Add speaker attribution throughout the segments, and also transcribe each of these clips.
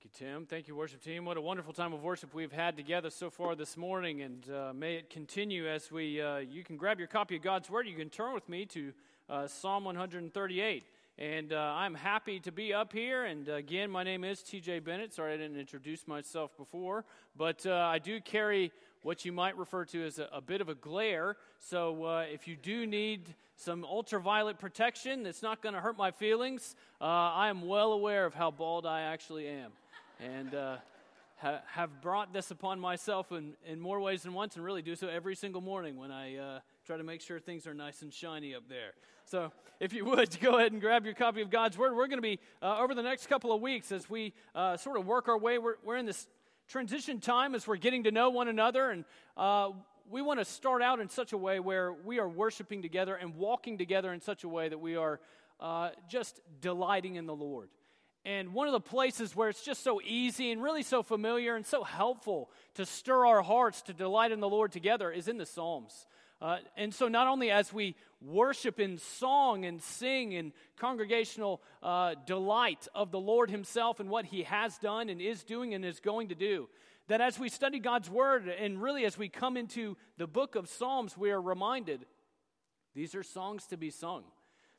Speaker 1: Thank you, Tim. Thank you, worship team. What a wonderful time of worship we've had together so far this morning, and uh, may it continue as we. Uh, you can grab your copy of God's Word. You can turn with me to uh, Psalm 138. And uh, I'm happy to be up here. And again, my name is TJ Bennett. Sorry I didn't introduce myself before, but uh, I do carry what you might refer to as a, a bit of a glare. So uh, if you do need some ultraviolet protection that's not going to hurt my feelings, uh, I am well aware of how bald I actually am. And uh, ha- have brought this upon myself in, in more ways than once, and really do so every single morning when I uh, try to make sure things are nice and shiny up there. So, if you would, go ahead and grab your copy of God's Word. We're going to be, uh, over the next couple of weeks, as we uh, sort of work our way, we're, we're in this transition time as we're getting to know one another. And uh, we want to start out in such a way where we are worshiping together and walking together in such a way that we are uh, just delighting in the Lord. And one of the places where it's just so easy and really so familiar and so helpful to stir our hearts to delight in the Lord together is in the Psalms. Uh, and so, not only as we worship in song and sing in congregational uh, delight of the Lord Himself and what He has done and is doing and is going to do, that as we study God's Word and really as we come into the book of Psalms, we are reminded these are songs to be sung.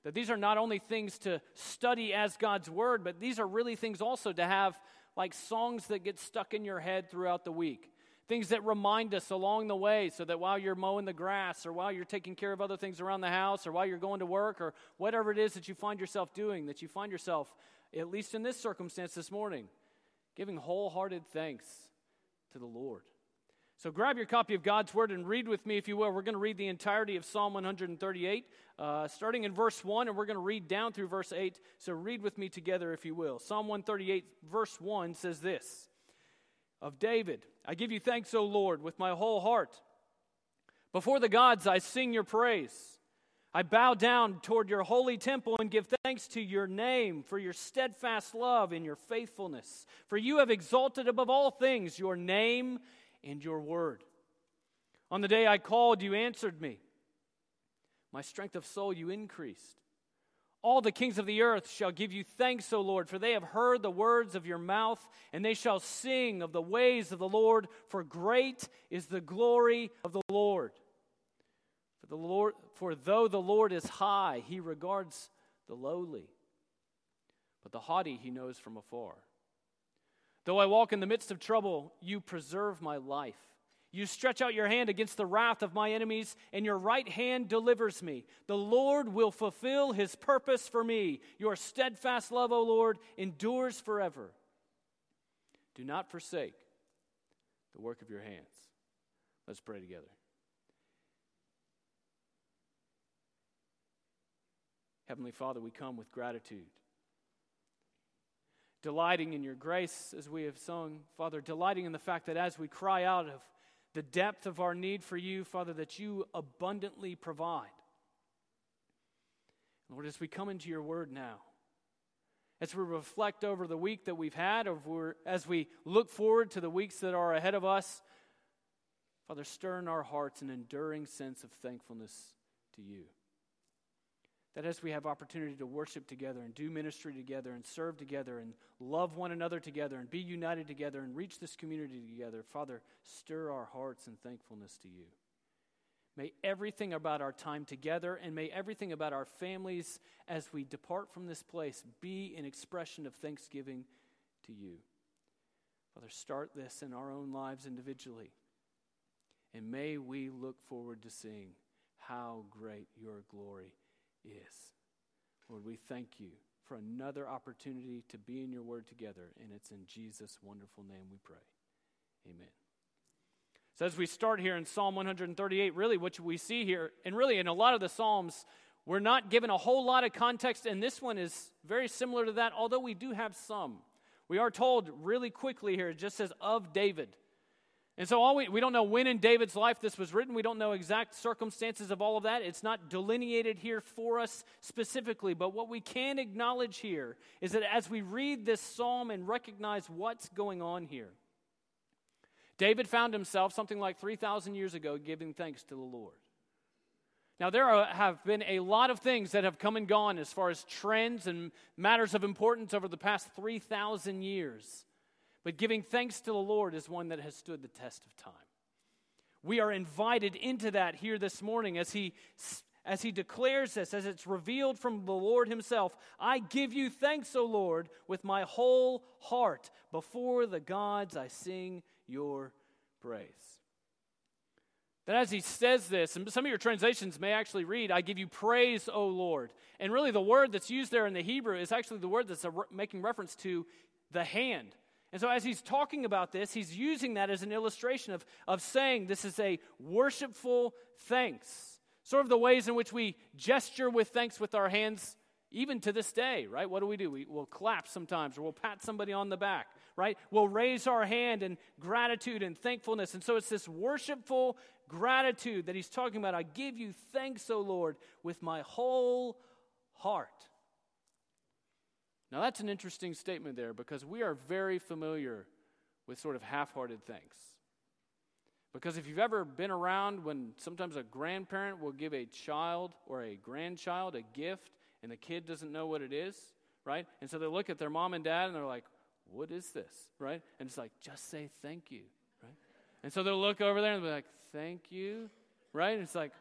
Speaker 1: That these are not only things to study as God's Word, but these are really things also to have like songs that get stuck in your head throughout the week things that remind us along the way so that while you're mowing the grass or while you're taking care of other things around the house or while you're going to work or whatever it is that you find yourself doing, that you find yourself, at least in this circumstance this morning, giving wholehearted thanks to the Lord. So grab your copy of God's Word and read with me, if you will. We're going to read the entirety of Psalm 138, uh, starting in verse 1, and we're going to read down through verse 8. So read with me together, if you will. Psalm 138, verse 1 says this of David. I give you thanks, O Lord, with my whole heart. Before the gods, I sing your praise. I bow down toward your holy temple and give thanks to your name for your steadfast love and your faithfulness. For you have exalted above all things your name and your word. On the day I called, you answered me. My strength of soul you increased. All the kings of the earth shall give you thanks, O Lord, for they have heard the words of your mouth, and they shall sing of the ways of the Lord, for great is the glory of the Lord. For, the Lord, for though the Lord is high, he regards the lowly, but the haughty he knows from afar. Though I walk in the midst of trouble, you preserve my life. You stretch out your hand against the wrath of my enemies, and your right hand delivers me. The Lord will fulfill his purpose for me. Your steadfast love, O Lord, endures forever. Do not forsake the work of your hands. Let's pray together. Heavenly Father, we come with gratitude, delighting in your grace as we have sung. Father, delighting in the fact that as we cry out of the depth of our need for you, Father, that you abundantly provide. Lord, as we come into your word now, as we reflect over the week that we've had, as we look forward to the weeks that are ahead of us, Father, stir in our hearts an enduring sense of thankfulness to you. That as we have opportunity to worship together and do ministry together and serve together and love one another together and be united together and reach this community together, Father, stir our hearts in thankfulness to you. May everything about our time together and may everything about our families as we depart from this place be an expression of thanksgiving to you. Father, start this in our own lives individually. And may we look forward to seeing how great your glory is. Lord, we thank you for another opportunity to be in your word together, and it's in Jesus' wonderful name we pray. Amen. So, as we start here in Psalm 138, really what we see here, and really in a lot of the Psalms, we're not given a whole lot of context, and this one is very similar to that, although we do have some. We are told really quickly here, it just says of David. And so all we, we don't know when in David's life this was written. We don't know exact circumstances of all of that. It's not delineated here for us specifically. But what we can acknowledge here is that as we read this psalm and recognize what's going on here, David found himself something like 3,000 years ago giving thanks to the Lord. Now, there are, have been a lot of things that have come and gone as far as trends and matters of importance over the past 3,000 years. But giving thanks to the Lord is one that has stood the test of time. We are invited into that here this morning as he as he declares this, as it's revealed from the Lord himself I give you thanks, O Lord, with my whole heart. Before the gods I sing your praise. That as he says this, and some of your translations may actually read, I give you praise, O Lord. And really, the word that's used there in the Hebrew is actually the word that's making reference to the hand. And so, as he's talking about this, he's using that as an illustration of, of saying this is a worshipful thanks. Sort of the ways in which we gesture with thanks with our hands, even to this day, right? What do we do? We, will clap sometimes, or we'll pat somebody on the back, right? We'll raise our hand in gratitude and thankfulness. And so it's this worshipful gratitude that he's talking about. I give you thanks, O Lord, with my whole heart. Now, that's an interesting statement there because we are very familiar with sort of half hearted thanks. Because if you've ever been around when sometimes a grandparent will give a child or a grandchild a gift and the kid doesn't know what it is, right? And so they look at their mom and dad and they're like, What is this, right? And it's like, Just say thank you, right? And so they'll look over there and be like, Thank you, right? And it's like,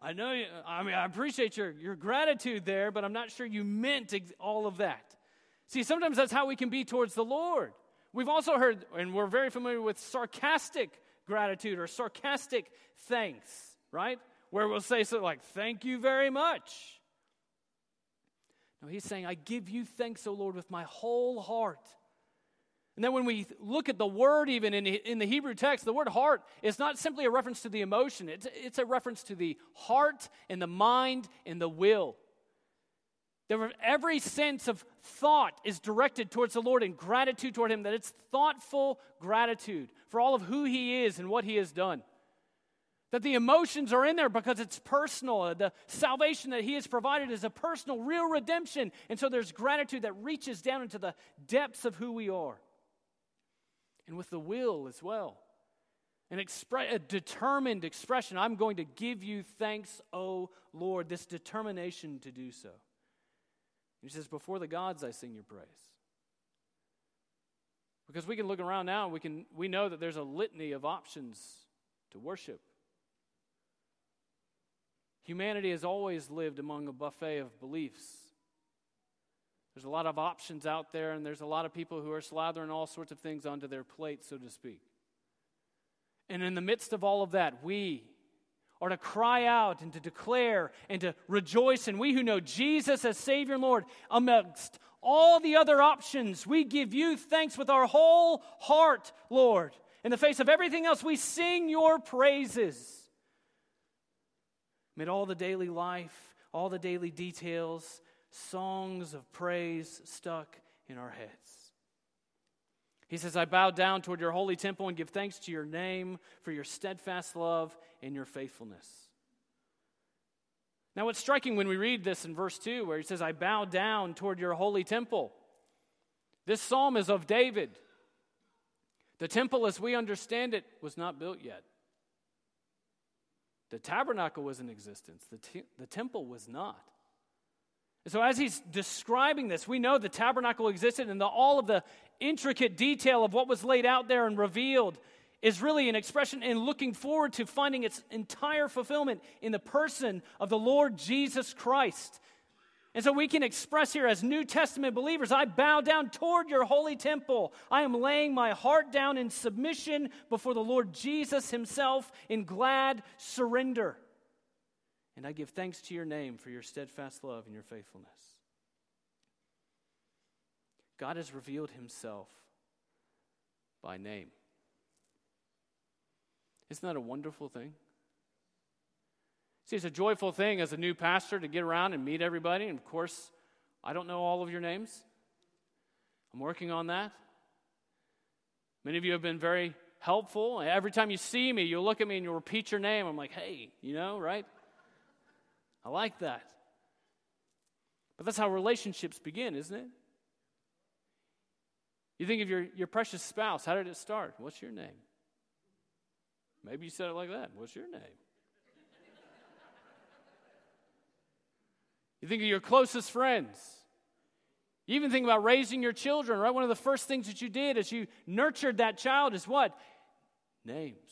Speaker 1: I know you, I mean, I appreciate your, your gratitude there, but I'm not sure you meant all of that. See, sometimes that's how we can be towards the Lord. We've also heard, and we're very familiar with sarcastic gratitude or sarcastic thanks, right? Where we'll say something like, Thank you very much. No, he's saying, I give you thanks, O Lord, with my whole heart. And then when we look at the word, even in, the Hebrew text, the word heart is not simply a reference to the emotion, it's, it's a reference to the heart and the mind and the will. That every sense of thought is directed towards the Lord and gratitude toward Him, that it's thoughtful gratitude for all of who He is and what He has done. That the emotions are in there because it's personal. The salvation that He has provided is a personal, real redemption. And so there's gratitude that reaches down into the depths of who we are. And with the will as well. An expre- a determined expression I'm going to give you thanks, O Lord, this determination to do so. He says, Before the gods I sing your praise. Because we can look around now we, can, we know that there's a litany of options to worship. Humanity has always lived among a buffet of beliefs. There's a lot of options out there, and there's a lot of people who are slathering all sorts of things onto their plate, so to speak. And in the midst of all of that, we, or to cry out and to declare and to rejoice. And we who know Jesus as Savior and Lord, amongst all the other options, we give you thanks with our whole heart, Lord. In the face of everything else, we sing your praises. Amid all the daily life, all the daily details, songs of praise stuck in our heads. He says, I bow down toward your holy temple and give thanks to your name for your steadfast love and your faithfulness. Now, what's striking when we read this in verse 2, where he says, I bow down toward your holy temple. This psalm is of David. The temple, as we understand it, was not built yet. The tabernacle was in existence, the, the temple was not. So, as he's describing this, we know the tabernacle existed and the, all of the intricate detail of what was laid out there and revealed is really an expression in looking forward to finding its entire fulfillment in the person of the Lord Jesus Christ. And so we can express here as New Testament believers I bow down toward your holy temple. I am laying my heart down in submission before the Lord Jesus himself in glad surrender. And I give thanks to your name for your steadfast love and your faithfulness. God has revealed himself by name. Isn't that a wonderful thing? See, it's a joyful thing as a new pastor to get around and meet everybody. And of course, I don't know all of your names. I'm working on that. Many of you have been very helpful. Every time you see me, you'll look at me and you'll repeat your name. I'm like, hey, you know, right? I like that. But that's how relationships begin, isn't it? You think of your, your precious spouse. How did it start? What's your name? Maybe you said it like that. What's your name? You think of your closest friends. You even think about raising your children, right? One of the first things that you did as you nurtured that child is what? Names.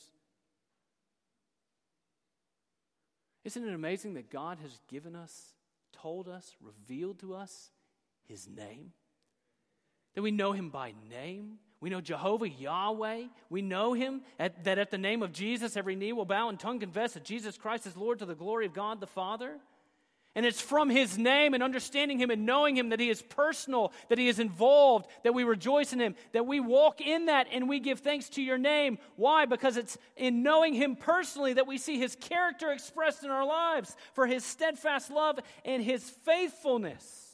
Speaker 1: Isn't it amazing that God has given us, told us, revealed to us his name? That we know him by name. We know Jehovah Yahweh. We know him, at, that at the name of Jesus, every knee will bow and tongue confess that Jesus Christ is Lord to the glory of God the Father. And it's from his name and understanding him and knowing him that he is personal, that he is involved, that we rejoice in him, that we walk in that and we give thanks to your name. Why? Because it's in knowing him personally that we see his character expressed in our lives for his steadfast love and his faithfulness.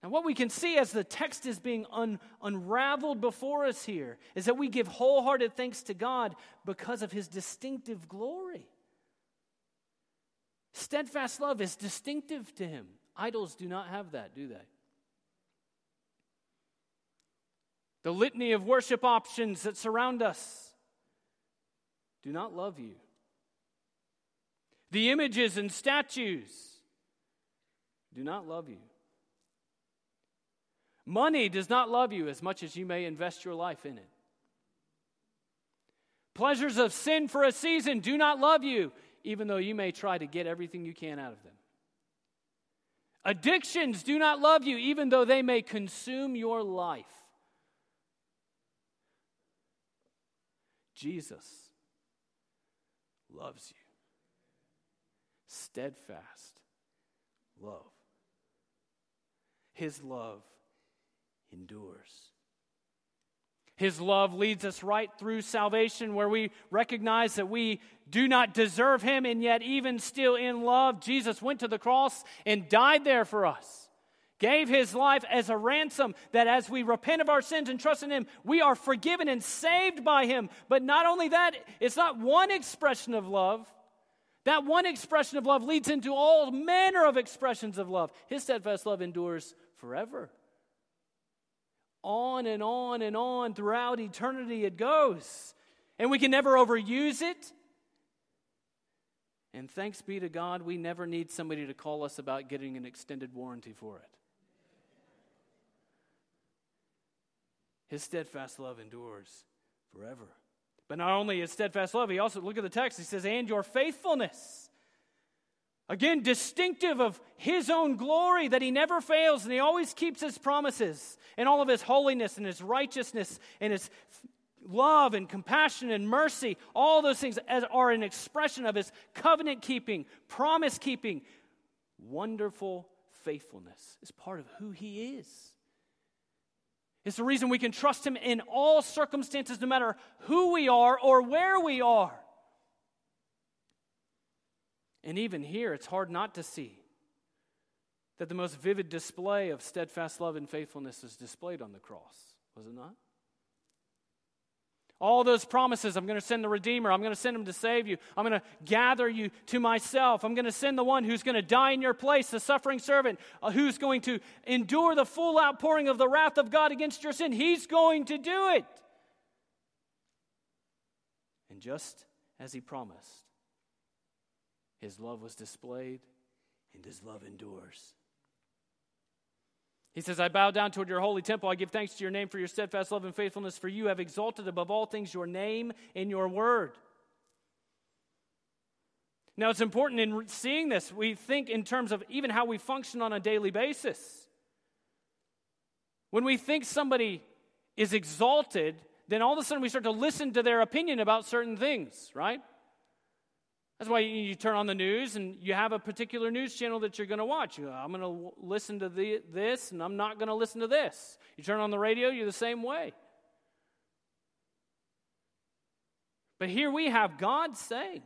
Speaker 1: Now, what we can see as the text is being un- unraveled before us here is that we give wholehearted thanks to God because of his distinctive glory. Steadfast love is distinctive to him. Idols do not have that, do they? The litany of worship options that surround us do not love you. The images and statues do not love you. Money does not love you as much as you may invest your life in it. Pleasures of sin for a season do not love you even though you may try to get everything you can out of them. Addictions do not love you, even though they may consume your life. Jesus loves you. Steadfast love. His love endures. His love leads us right through salvation, where we recognize that we do not deserve Him, and yet, even still in love, Jesus went to the cross and died there for us. Gave His life as a ransom that as we repent of our sins and trust in Him, we are forgiven and saved by Him. But not only that, it's not one expression of love. That one expression of love leads into all manner of expressions of love. His steadfast love endures forever on and on and on throughout eternity it goes. And we can never overuse it. And thanks be to God, we never need somebody to call us about getting an extended warranty for it. His steadfast love endures forever. But not only his steadfast love, he also, look at the text, he says, and your faithfulness. Again, distinctive of his own glory that he never fails and he always keeps his promises and all of his holiness and his righteousness and his love and compassion and mercy. All those things are an expression of his covenant keeping, promise keeping, wonderful faithfulness is part of who he is. It's the reason we can trust him in all circumstances, no matter who we are or where we are. And even here, it's hard not to see that the most vivid display of steadfast love and faithfulness is displayed on the cross, was it not? All those promises I'm going to send the Redeemer, I'm going to send him to save you, I'm going to gather you to myself, I'm going to send the one who's going to die in your place, the suffering servant, uh, who's going to endure the full outpouring of the wrath of God against your sin. He's going to do it. And just as he promised, his love was displayed, and his love endures. He says, I bow down toward your holy temple. I give thanks to your name for your steadfast love and faithfulness, for you have exalted above all things your name and your word. Now, it's important in seeing this, we think in terms of even how we function on a daily basis. When we think somebody is exalted, then all of a sudden we start to listen to their opinion about certain things, right? That's why you turn on the news and you have a particular news channel that you're going to watch. I'm going to listen to the, this and I'm not going to listen to this. You turn on the radio, you're the same way. But here we have God saying,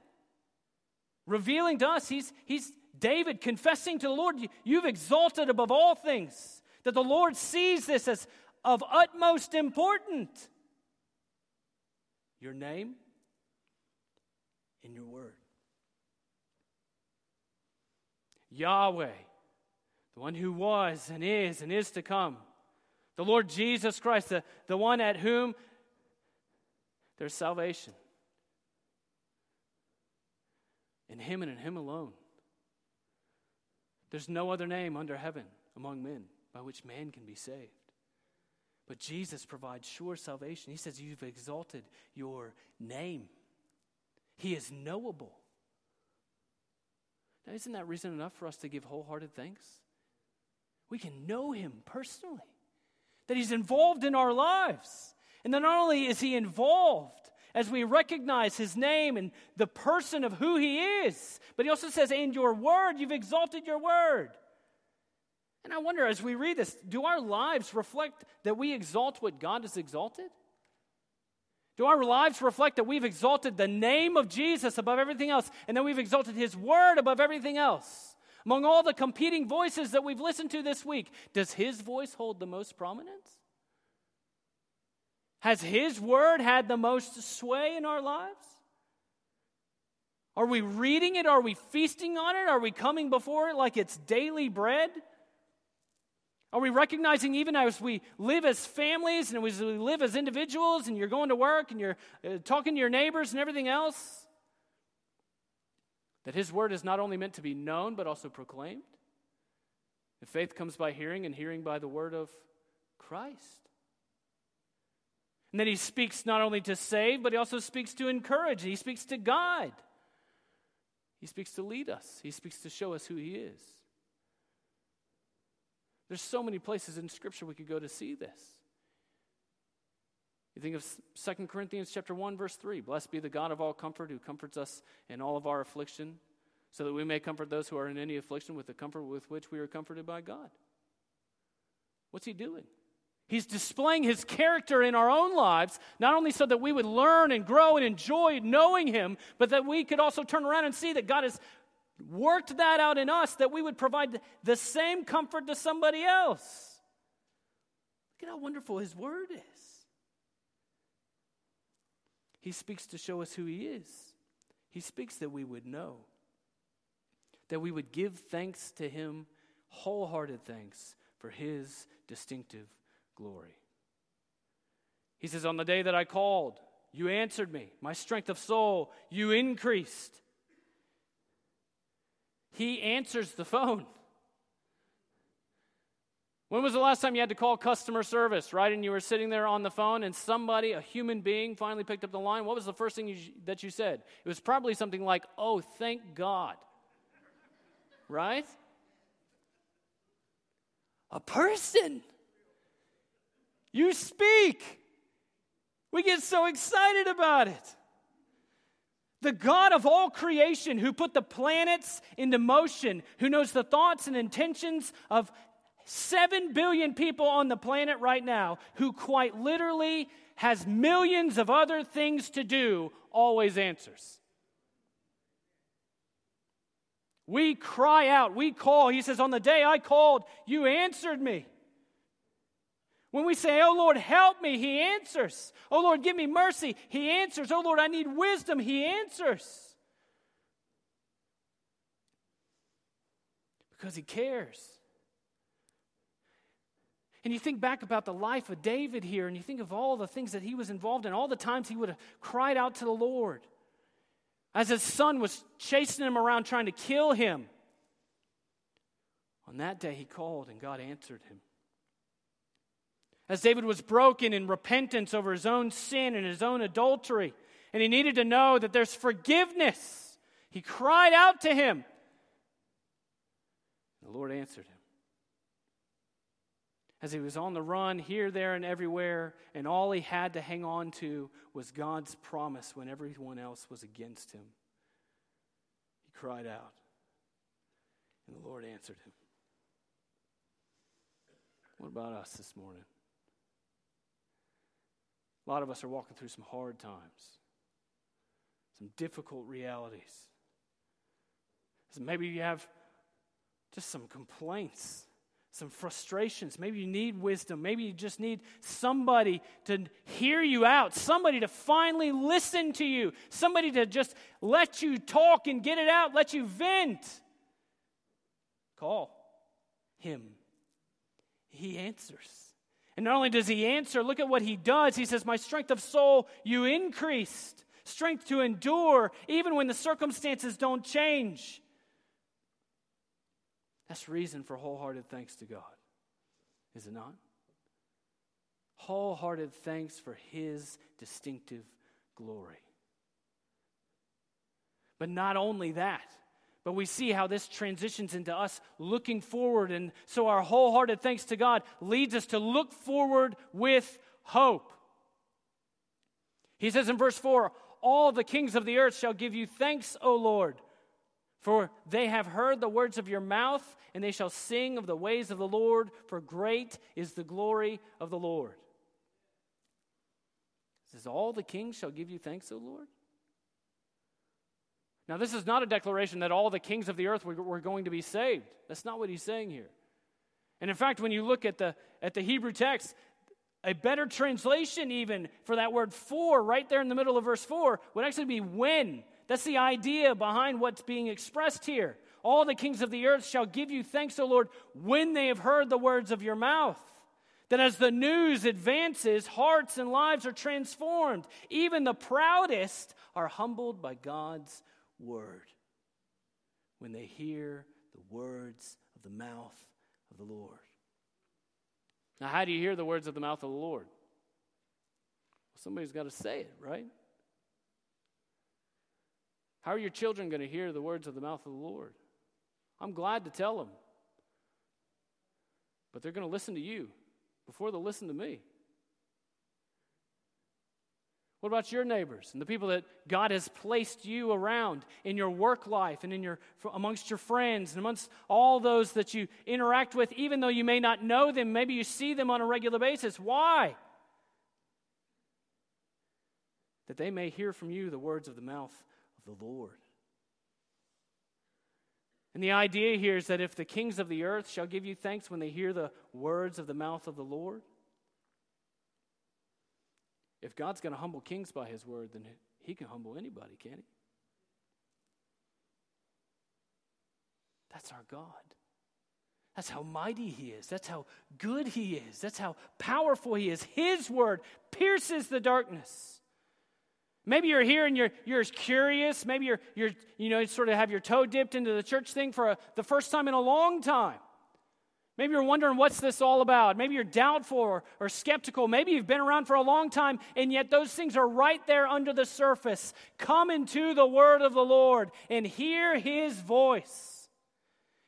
Speaker 1: revealing to us, he's, he's David confessing to the Lord, You've exalted above all things, that the Lord sees this as of utmost importance. Your name and your word. Yahweh, the one who was and is and is to come, the Lord Jesus Christ, the, the one at whom there's salvation. In Him and in Him alone. There's no other name under heaven among men by which man can be saved. But Jesus provides sure salvation. He says, You've exalted your name. He is knowable. Now, isn't that reason enough for us to give wholehearted thanks? We can know Him personally, that He's involved in our lives. And that not only is He involved as we recognize His name and the person of who He is, but He also says, In your word, you've exalted your word. And I wonder as we read this, do our lives reflect that we exalt what God has exalted? Do our lives reflect that we've exalted the name of Jesus above everything else and that we've exalted his word above everything else? Among all the competing voices that we've listened to this week, does his voice hold the most prominence? Has his word had the most sway in our lives? Are we reading it? Are we feasting on it? Are we coming before it like it's daily bread? Are we recognizing even as we live as families and as we live as individuals and you're going to work and you're uh, talking to your neighbors and everything else, that His word is not only meant to be known but also proclaimed? If faith comes by hearing and hearing by the word of Christ. And then He speaks not only to save, but He also speaks to encourage, He speaks to guide, He speaks to lead us, He speaks to show us who He is. There's so many places in Scripture we could go to see this. You think of 2 Corinthians chapter 1, verse 3. Blessed be the God of all comfort who comforts us in all of our affliction, so that we may comfort those who are in any affliction with the comfort with which we are comforted by God. What's he doing? He's displaying his character in our own lives, not only so that we would learn and grow and enjoy knowing him, but that we could also turn around and see that God is worked that out in us that we would provide the same comfort to somebody else. Look at how wonderful His Word is. He speaks to show us who He is, He speaks that we would know, that we would give thanks to Him, wholehearted thanks for His distinctive glory. He says, On the day that I called, you answered me. My strength of soul, you increased. He answers the phone. When was the last time you had to call customer service, right? And you were sitting there on the phone and somebody, a human being, finally picked up the line? What was the first thing you, that you said? It was probably something like, oh, thank God. Right? A person. You speak. We get so excited about it. The God of all creation, who put the planets into motion, who knows the thoughts and intentions of 7 billion people on the planet right now, who quite literally has millions of other things to do, always answers. We cry out, we call. He says, On the day I called, you answered me. When we say, Oh Lord, help me, He answers. Oh Lord, give me mercy, He answers. Oh Lord, I need wisdom, He answers. Because He cares. And you think back about the life of David here, and you think of all the things that he was involved in, all the times he would have cried out to the Lord as his son was chasing him around trying to kill him. On that day, he called, and God answered him. As David was broken in repentance over his own sin and his own adultery, and he needed to know that there's forgiveness, he cried out to him. The Lord answered him. As he was on the run here, there, and everywhere, and all he had to hang on to was God's promise when everyone else was against him, he cried out, and the Lord answered him. What about us this morning? A lot of us are walking through some hard times, some difficult realities. So maybe you have just some complaints, some frustrations. Maybe you need wisdom. Maybe you just need somebody to hear you out, somebody to finally listen to you, somebody to just let you talk and get it out, let you vent. Call him. He answers. And not only does he answer, look at what he does. He says, My strength of soul you increased, strength to endure, even when the circumstances don't change. That's reason for wholehearted thanks to God, is it not? Wholehearted thanks for His distinctive glory. But not only that, but we see how this transitions into us looking forward. And so our wholehearted thanks to God leads us to look forward with hope. He says in verse 4 All the kings of the earth shall give you thanks, O Lord, for they have heard the words of your mouth, and they shall sing of the ways of the Lord, for great is the glory of the Lord. He says, All the kings shall give you thanks, O Lord. Now, this is not a declaration that all the kings of the earth were, were going to be saved. That's not what he's saying here. And in fact, when you look at the, at the Hebrew text, a better translation, even for that word for, right there in the middle of verse 4, would actually be when. That's the idea behind what's being expressed here. All the kings of the earth shall give you thanks, O Lord, when they have heard the words of your mouth. That as the news advances, hearts and lives are transformed. Even the proudest are humbled by God's word when they hear the words of the mouth of the Lord. Now, how do you hear the words of the mouth of the Lord? Well, somebody's got to say it, right? How are your children going to hear the words of the mouth of the Lord? I'm glad to tell them. But they're going to listen to you before they'll listen to me. What about your neighbors and the people that God has placed you around in your work life and in your amongst your friends and amongst all those that you interact with even though you may not know them, maybe you see them on a regular basis. Why? That they may hear from you the words of the mouth of the Lord. And the idea here is that if the kings of the earth shall give you thanks when they hear the words of the mouth of the Lord, if God's going to humble kings by his word, then he can humble anybody, can he? That's our God. That's how mighty he is. That's how good he is. That's how powerful he is. His word pierces the darkness. Maybe you're here and you're, you're curious. Maybe you're, you're, you know, sort of have your toe dipped into the church thing for a, the first time in a long time. Maybe you're wondering what's this all about. Maybe you're doubtful or, or, skeptical. Maybe you've been around for a long time, and yet those things are right there under the surface. Come into the word of the Lord and hear his voice.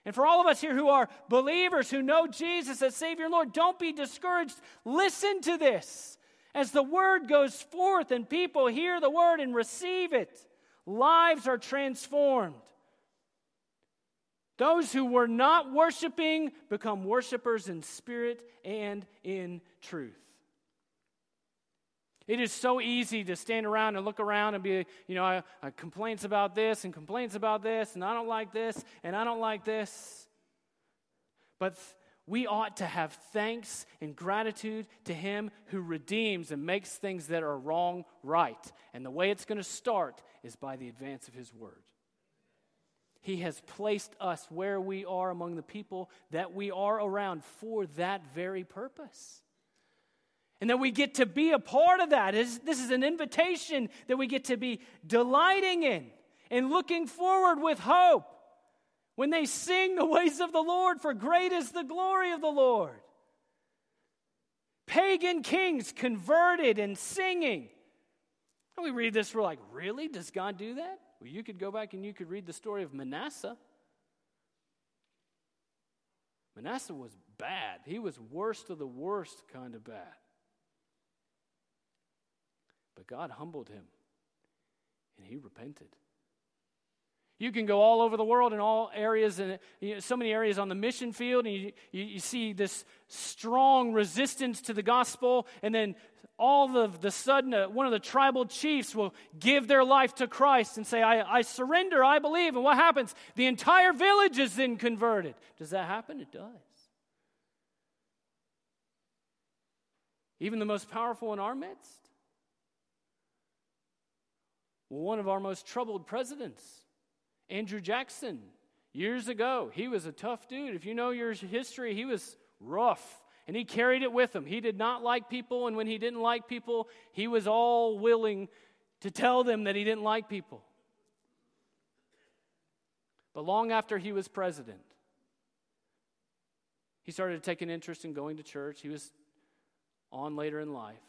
Speaker 1: And for all of us here who are believers, who know Jesus as Savior and Lord, don't be discouraged. Listen to this. As the word goes forth and people hear the word and receive it, lives are transformed. Those who were not worshiping become worshipers in spirit and in truth. It is so easy to stand around and look around and be, you know, I, I complaints about this and complaints about this, and I don't like this, and I don't like this. But th- we ought to have thanks and gratitude to Him who redeems and makes things that are wrong right. And the way it's going to start is by the advance of His Word. He has placed us where we are among the people that we are around for that very purpose. And that we get to be a part of that. This is an invitation that we get to be delighting in and looking forward with hope when they sing the ways of the Lord, for great is the glory of the Lord. Pagan kings converted and singing. And we read this, we're like, really? Does God do that? Well, you could go back and you could read the story of Manasseh. Manasseh was bad. He was worst of the worst kind of bad. But God humbled him and he repented. You can go all over the world in all areas, and you know, so many areas on the mission field, and you, you, see this strong resistance to the gospel, and then all of the sudden, uh, one of the tribal chiefs will give their life to Christ and say, I, I surrender, I believe. And what happens? The entire village is then converted. Does that happen? It does. Even the most powerful in our midst? One of our most troubled presidents Andrew Jackson, years ago, he was a tough dude. If you know your history, he was rough and he carried it with him. He did not like people, and when he didn't like people, he was all willing to tell them that he didn't like people. But long after he was president, He started to take an interest in going to church. He was on later in life.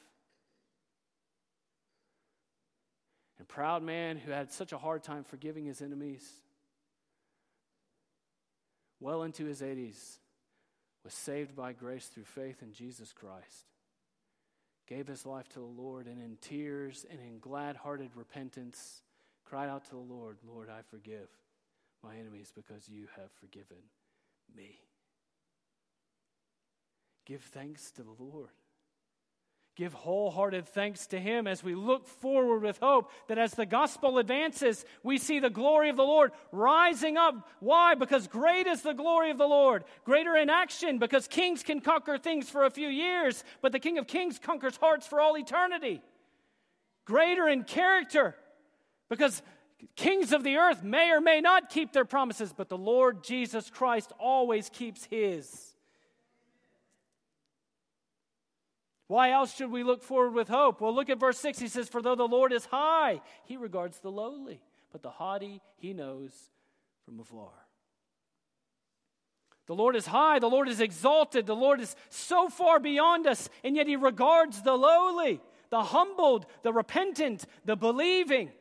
Speaker 1: And proud man who had such a hard time forgiving his enemies, well into his 80s, was saved by grace through faith in Jesus Christ, gave his life to the Lord, and in tears and in glad hearted repentance, cried out to the Lord, Lord, I forgive my enemies because you have forgiven me. Give thanks to the Lord. Give wholehearted thanks to Him as we look forward with hope that as the gospel advances, we see the glory of the Lord rising up. Why? Because great is the glory of the Lord. Greater in action, because kings can conquer things for a few years, but the King of Kings conquers hearts for all eternity. Greater in character, because kings of the earth may or may not keep their promises, but the Lord Jesus Christ always keeps His. Why else should we look forward with hope? Well, look at verse 6. He says, For though the Lord is high, he regards the lowly, but the haughty he knows from afar. The Lord is high, the Lord is exalted, the Lord is so far beyond us, and yet he regards the lowly, the humbled, the repentant, the believing.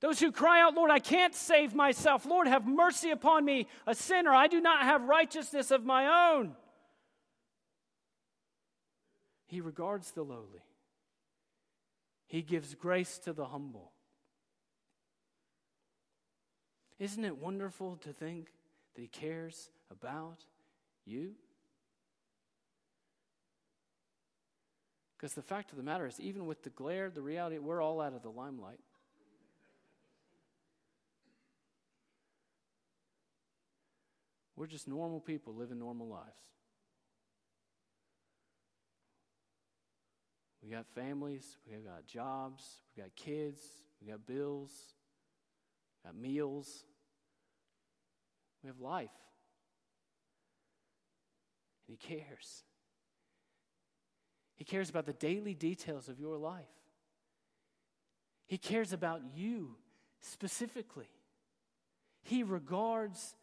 Speaker 1: Those who cry out, Lord, I can't save myself. Lord, have mercy upon me, a sinner. I do not have righteousness of my own. He regards the lowly, He gives grace to the humble. Isn't it wonderful to think that He cares about you? Because the fact of the matter is, even with the glare, the reality, we're all out of the limelight. We're just normal people living normal lives. We got families, we got jobs, we got kids, we got bills, we got meals. We have life. And He cares. He cares about the daily details of your life. He cares about you specifically. He regards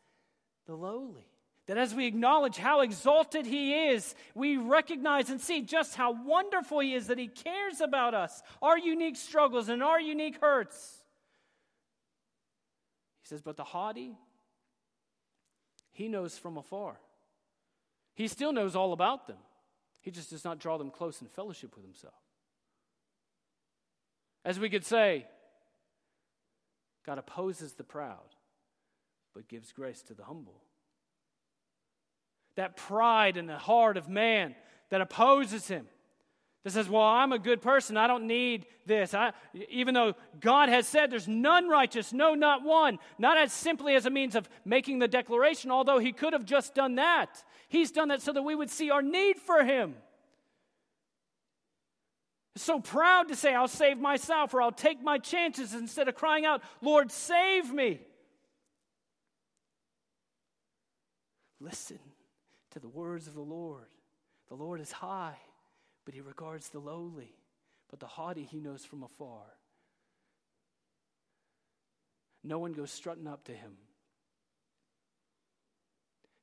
Speaker 1: the lowly. That as we acknowledge how exalted He is, we recognize and see just how wonderful He is that He cares about us, our unique struggles, and our unique hurts. He says, But the haughty, He knows from afar. He still knows all about them. He just does not draw them close in fellowship with Himself. As we could say, God opposes the proud, but gives grace to the humble that pride in the heart of man that opposes him. That says, Well, I'm a good person. I don't need this. I, even though God has said there's none righteous, no, not one. Not as simply as a means of making the declaration, although He could have just done that. He's done that so that we would see our need for Him. So proud to say, I'll save myself or I'll take my chances instead of crying out, Lord, save me. Listen to the words of the Lord. The Lord is high, but he regards the lowly, but the haughty he knows from afar. No one goes strutting up to him.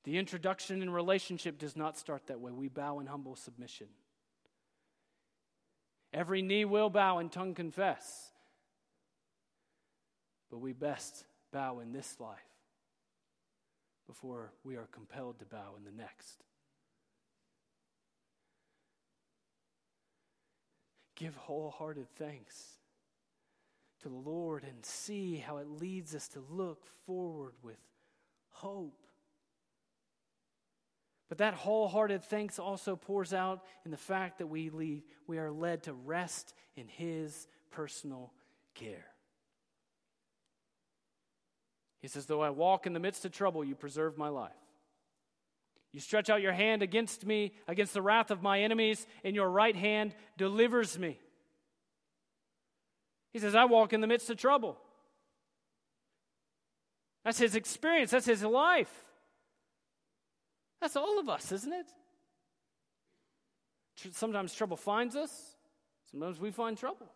Speaker 1: The introduction in relationship does not start that way. We bow in humble submission. Every knee will bow and tongue confess. But we best bow in this life before we are compelled to bow in the next. Give wholehearted thanks to the Lord and see how it leads us to look forward with hope. But that wholehearted thanks also pours out in the fact that we, lead, we are led to rest in His personal care. He says, Though I walk in the midst of trouble, you preserve my life. You stretch out your hand against me, against the wrath of my enemies, and your right hand delivers me. He says, I walk in the midst of trouble. That's his experience, that's his life. That's all of us, isn't it? Sometimes trouble finds us, sometimes we find trouble.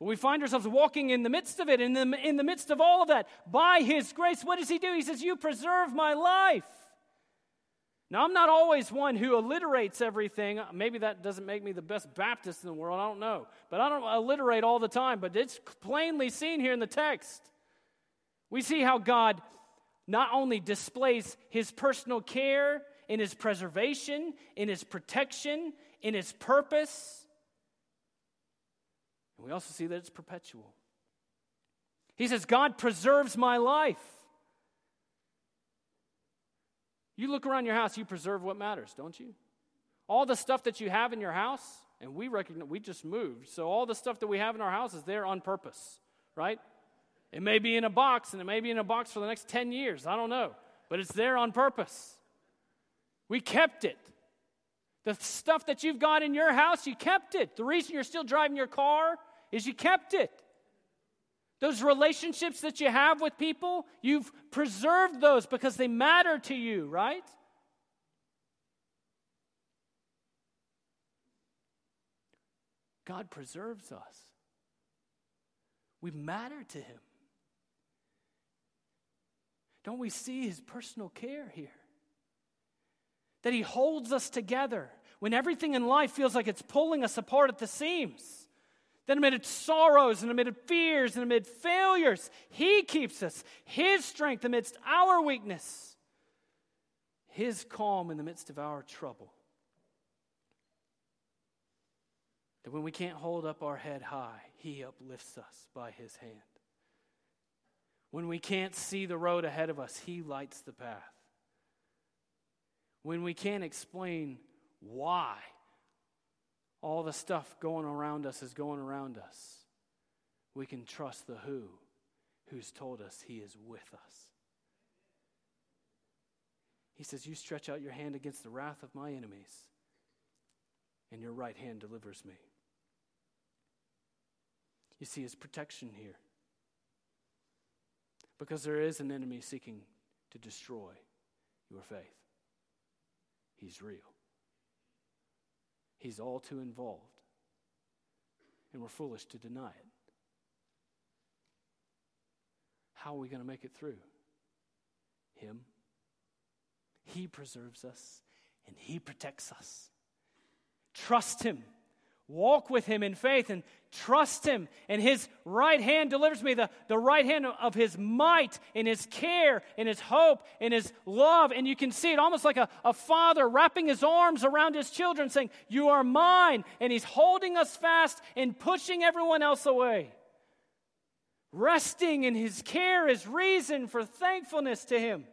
Speaker 1: We find ourselves walking in the midst of it, in the, in the midst of all of that. By His grace, what does He do? He says, You preserve my life. Now, I'm not always one who alliterates everything. Maybe that doesn't make me the best Baptist in the world. I don't know. But I don't alliterate all the time. But it's plainly seen here in the text. We see how God not only displays his personal care in his preservation, in his protection, in his purpose, and we also see that it's perpetual. He says, God preserves my life. You look around your house, you preserve what matters, don't you? All the stuff that you have in your house, and we recognize we just moved, so all the stuff that we have in our house is there on purpose, right? It may be in a box, and it may be in a box for the next 10 years. I don't know. But it's there on purpose. We kept it. The stuff that you've got in your house, you kept it. The reason you're still driving your car is you kept it. Those relationships that you have with people, you've preserved those because they matter to you, right? God preserves us. We matter to Him. Don't we see his personal care here? That he holds us together when everything in life feels like it's pulling us apart at the seams. That amid sorrows and amid fears and amid failures, he keeps us. His strength amidst our weakness, his calm in the midst of our trouble. That when we can't hold up our head high, he uplifts us by his hand. When we can't see the road ahead of us, He lights the path. When we can't explain why all the stuff going around us is going around us, we can trust the who who's told us He is with us. He says, You stretch out your hand against the wrath of my enemies, and your right hand delivers me. You see His protection here. Because there is an enemy seeking to destroy your faith. He's real, he's all too involved. And we're foolish to deny it. How are we going to make it through? Him. He preserves us and He protects us. Trust Him. Walk with him in faith and trust him. And his right hand delivers me the, the right hand of his might and his care and his hope and his love. And you can see it almost like a, a father wrapping his arms around his children, saying, You are mine. And he's holding us fast and pushing everyone else away. Resting in his care is reason for thankfulness to him.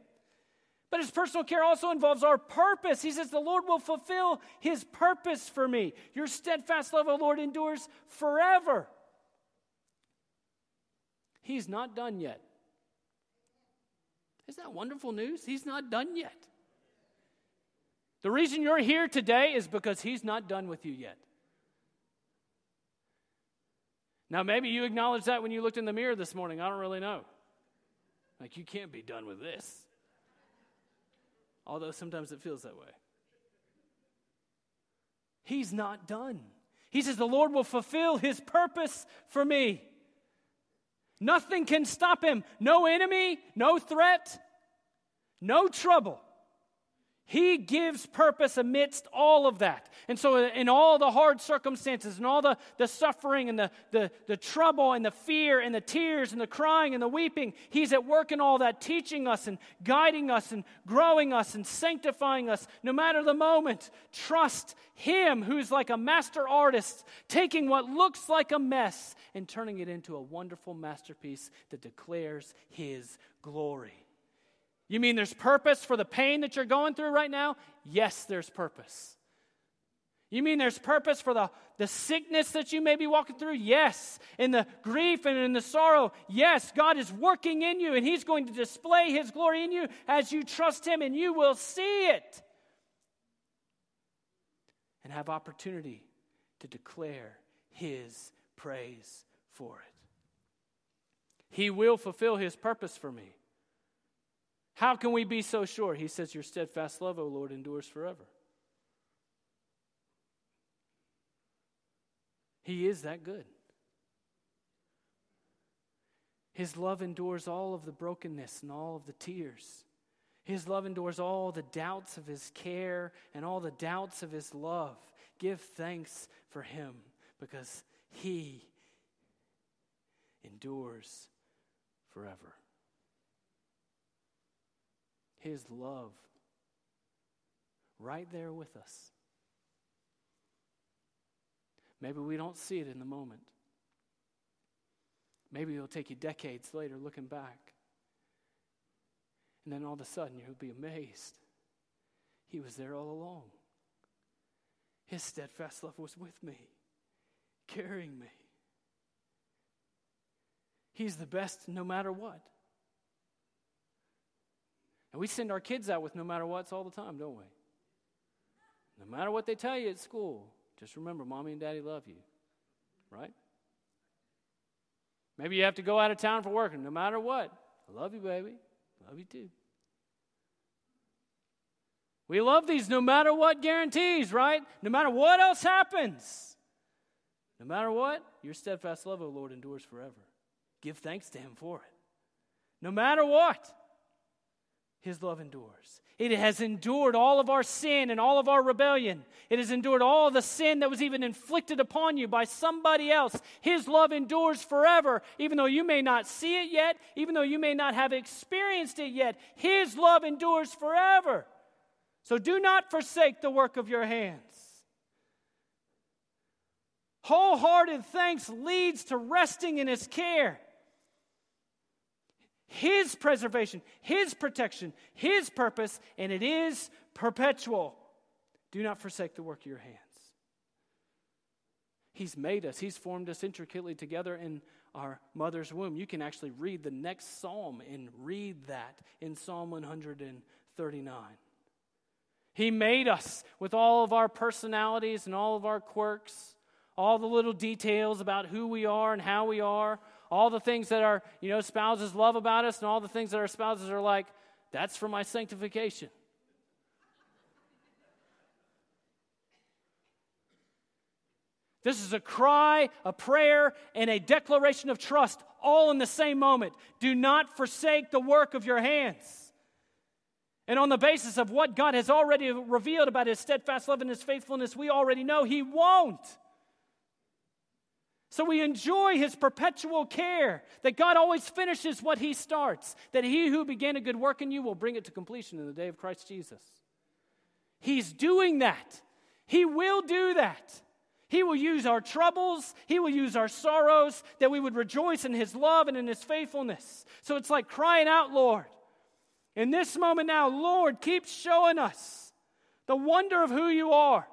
Speaker 1: But his personal care also involves our purpose. He says, The Lord will fulfill his purpose for me. Your steadfast love, O Lord, endures forever. He's not done yet. Isn't that wonderful news? He's not done yet. The reason you're here today is because he's not done with you yet. Now, maybe you acknowledged that when you looked in the mirror this morning. I don't really know. Like, you can't be done with this although sometimes it feels that way. He's not done. He says, The Lord will fulfill his purpose for me. Nothing can stop him. No enemy, no threat, no trouble. He gives purpose amidst all of that. And so, uh, in all the hard circumstances and all the, the suffering and the, the, the trouble and the fear and the tears and the crying and the weeping, He's at work in all that, teaching us and guiding us and growing us and sanctifying us. No matter the moment, trust Him who's like a master artist, taking what looks like a mess and turning it into a wonderful masterpiece that declares His glory. You mean there's purpose for the pain that you're going through right now? Yes, there's purpose. You mean there's purpose for the, the sickness that you may be walking through? Yes. In the grief and in the sorrow? Yes. God is working in you and He's going to display His glory in you as you trust Him and you will see it and have opportunity to declare His praise for it. He will fulfill His purpose for me. How can we be so sure? He says, Your steadfast love, O Lord, endures forever. He is that good. His love endures all of the brokenness and all of the tears. His love endures all the doubts of his care and all the doubts of his love. Give thanks for him because he endures forever. His love right there with us. Maybe we don't see it in the moment. Maybe it'll take you decades later looking back. And then all of a sudden you'll be amazed. He was there all along. His steadfast love was with me, carrying me. He's the best no matter what. And we send our kids out with no matter what's all the time, don't we? No matter what they tell you at school, just remember mommy and daddy love you, right? Maybe you have to go out of town for work, and no matter what, I love you, baby. Love you too. We love these no matter what guarantees, right? No matter what else happens. No matter what, your steadfast love, O Lord, endures forever. Give thanks to Him for it. No matter what, His love endures. It has endured all of our sin and all of our rebellion. It has endured all the sin that was even inflicted upon you by somebody else. His love endures forever, even though you may not see it yet, even though you may not have experienced it yet. His love endures forever. So do not forsake the work of your hands. Wholehearted thanks leads to resting in His care. His preservation, His protection, His purpose, and it is perpetual. Do not forsake the work of your hands. He's made us, He's formed us intricately together in our mother's womb. You can actually read the next psalm and read that in Psalm 139. He made us with all of our personalities and all of our quirks, all the little details about who we are and how we are, all the things that our you know spouses love about us and all the things that our spouses are like that's for my sanctification This is a cry, a prayer, and a declaration of trust all in the same moment. Do not forsake the work of your hands. And on the basis of what God has already revealed about his steadfast love and his faithfulness, we already know he won't. So we enjoy his perpetual care, that God always finishes what he starts, that he who began a good work in you will bring it to completion in the day of Christ Jesus. He's doing that. He will do that. He will use our troubles, He will use our sorrows, that we would rejoice in His love and in His faithfulness. So it's like crying out, Lord. In this moment now, Lord, keep showing us the wonder of who you are.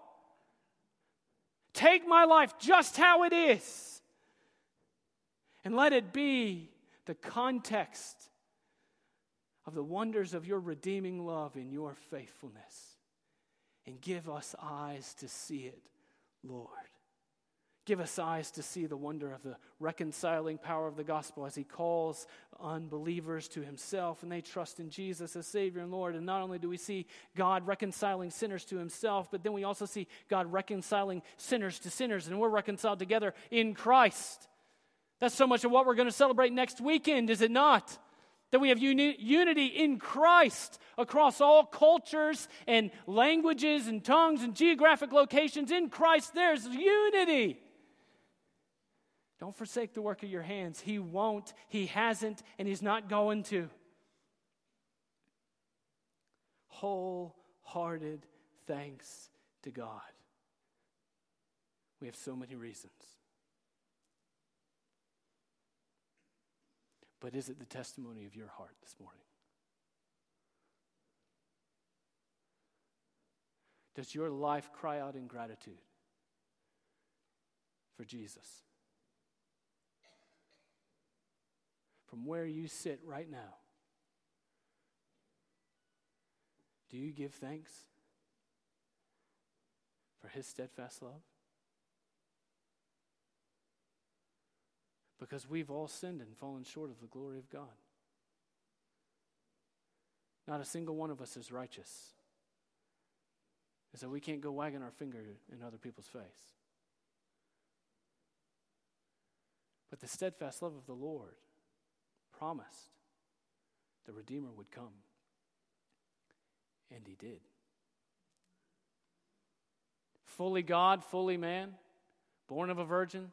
Speaker 1: Take my life just how it is and let it be the context of the wonders of your redeeming love and your faithfulness. And give us eyes to see it, Lord. Give us eyes to see the wonder of the reconciling power of the gospel as he calls unbelievers to himself and they trust in Jesus as Savior and Lord. And not only do we see God reconciling sinners to himself, but then we also see God reconciling sinners to sinners, and we're reconciled together in Christ. That's so much of what we're going to celebrate next weekend, is it not? That we have uni- unity in Christ across all cultures and languages and tongues and geographic locations. In Christ, there's unity. Don't forsake the work of your hands. He won't, He hasn't, and He's not going to. Wholehearted thanks to God. We have so many reasons. But is it the testimony of your heart this morning? Does your life cry out in gratitude for Jesus? From where you sit right now, do you give thanks for his steadfast love? Because we've all sinned and fallen short of the glory of God. Not a single one of us is righteous. And so we can't go wagging our finger in other people's face. But the steadfast love of the Lord promised the Redeemer would come. And he did. Fully God, fully man, born of a virgin,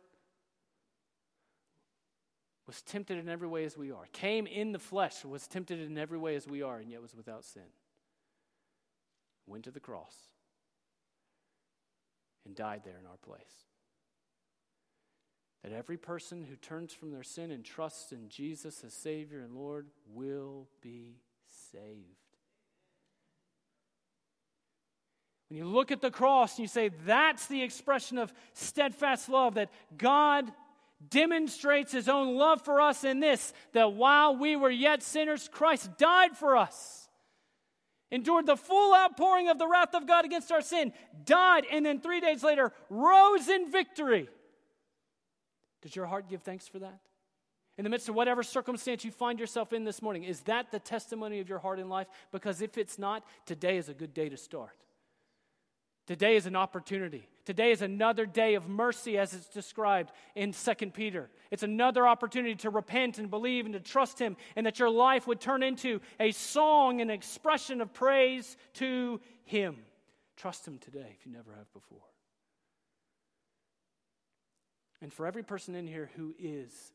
Speaker 1: was tempted in every way as we are, came in the flesh, was tempted in every way as we are, and yet was without sin. Went to the cross and died there in our place. That every person who turns from their sin and trusts in Jesus as Savior and Lord will be saved. When you look at the cross and you say, that's the expression of steadfast love, that God demonstrates his own love for us in this that while we were yet sinners, Christ died for us, endured the full outpouring of the wrath of God against our sin, died, and then three days later rose in victory. Does your heart give thanks for that? In the midst of whatever circumstance you find yourself in this morning, is that the testimony of your heart in life? Because if it's not, today is a good day to start. Today is an opportunity. Today is another day of mercy as it's described in 2 Peter. It's another opportunity to repent and believe and to trust Him, and that your life would turn into a song, an expression of praise to Him. Trust Him today if you never have before. And for every person in here who is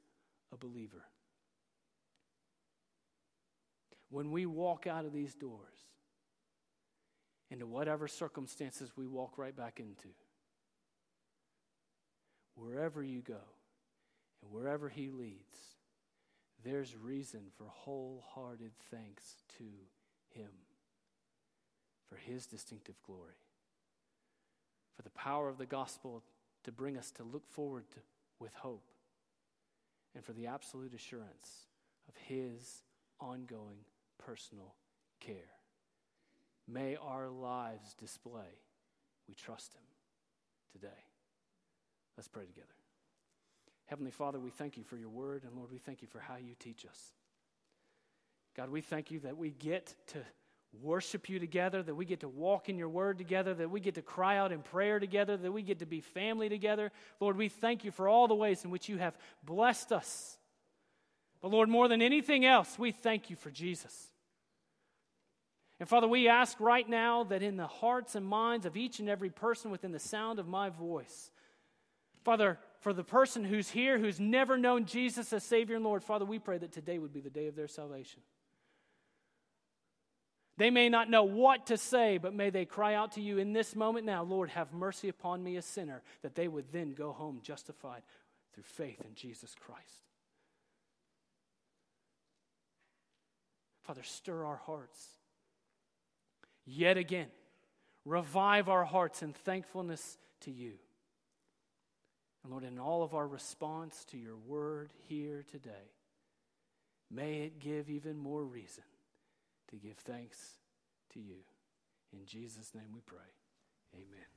Speaker 1: a believer, when we walk out of these doors, into whatever circumstances we walk right back into. Wherever you go and wherever He leads, there's reason for wholehearted thanks to Him for His distinctive glory, for the power of the gospel to bring us to look forward to, with hope, and for the absolute assurance of His ongoing personal care. May our lives display we trust Him today. Let's pray together. Heavenly Father, we thank you for your word, and Lord, we thank you for how you teach us. God, we thank you that we get to worship you together, that we get to walk in your word together, that we get to cry out in prayer together, that we get to be family together. Lord, we thank you for all the ways in which you have blessed us. But Lord, more than anything else, we thank you for Jesus. And Father, we ask right now that in the hearts and minds of each and every person within the sound of my voice, Father, for the person who's here who's never known Jesus as Savior and Lord, Father, we pray that today would be the day of their salvation. They may not know what to say, but may they cry out to you in this moment now, Lord, have mercy upon me, a sinner, that they would then go home justified through faith in Jesus Christ. Father, stir our hearts yet again. Revive our hearts in thankfulness to you. And Lord, in all of our response to your word here today, may it give even more reason to give thanks to you. In Jesus' name we pray. Amen.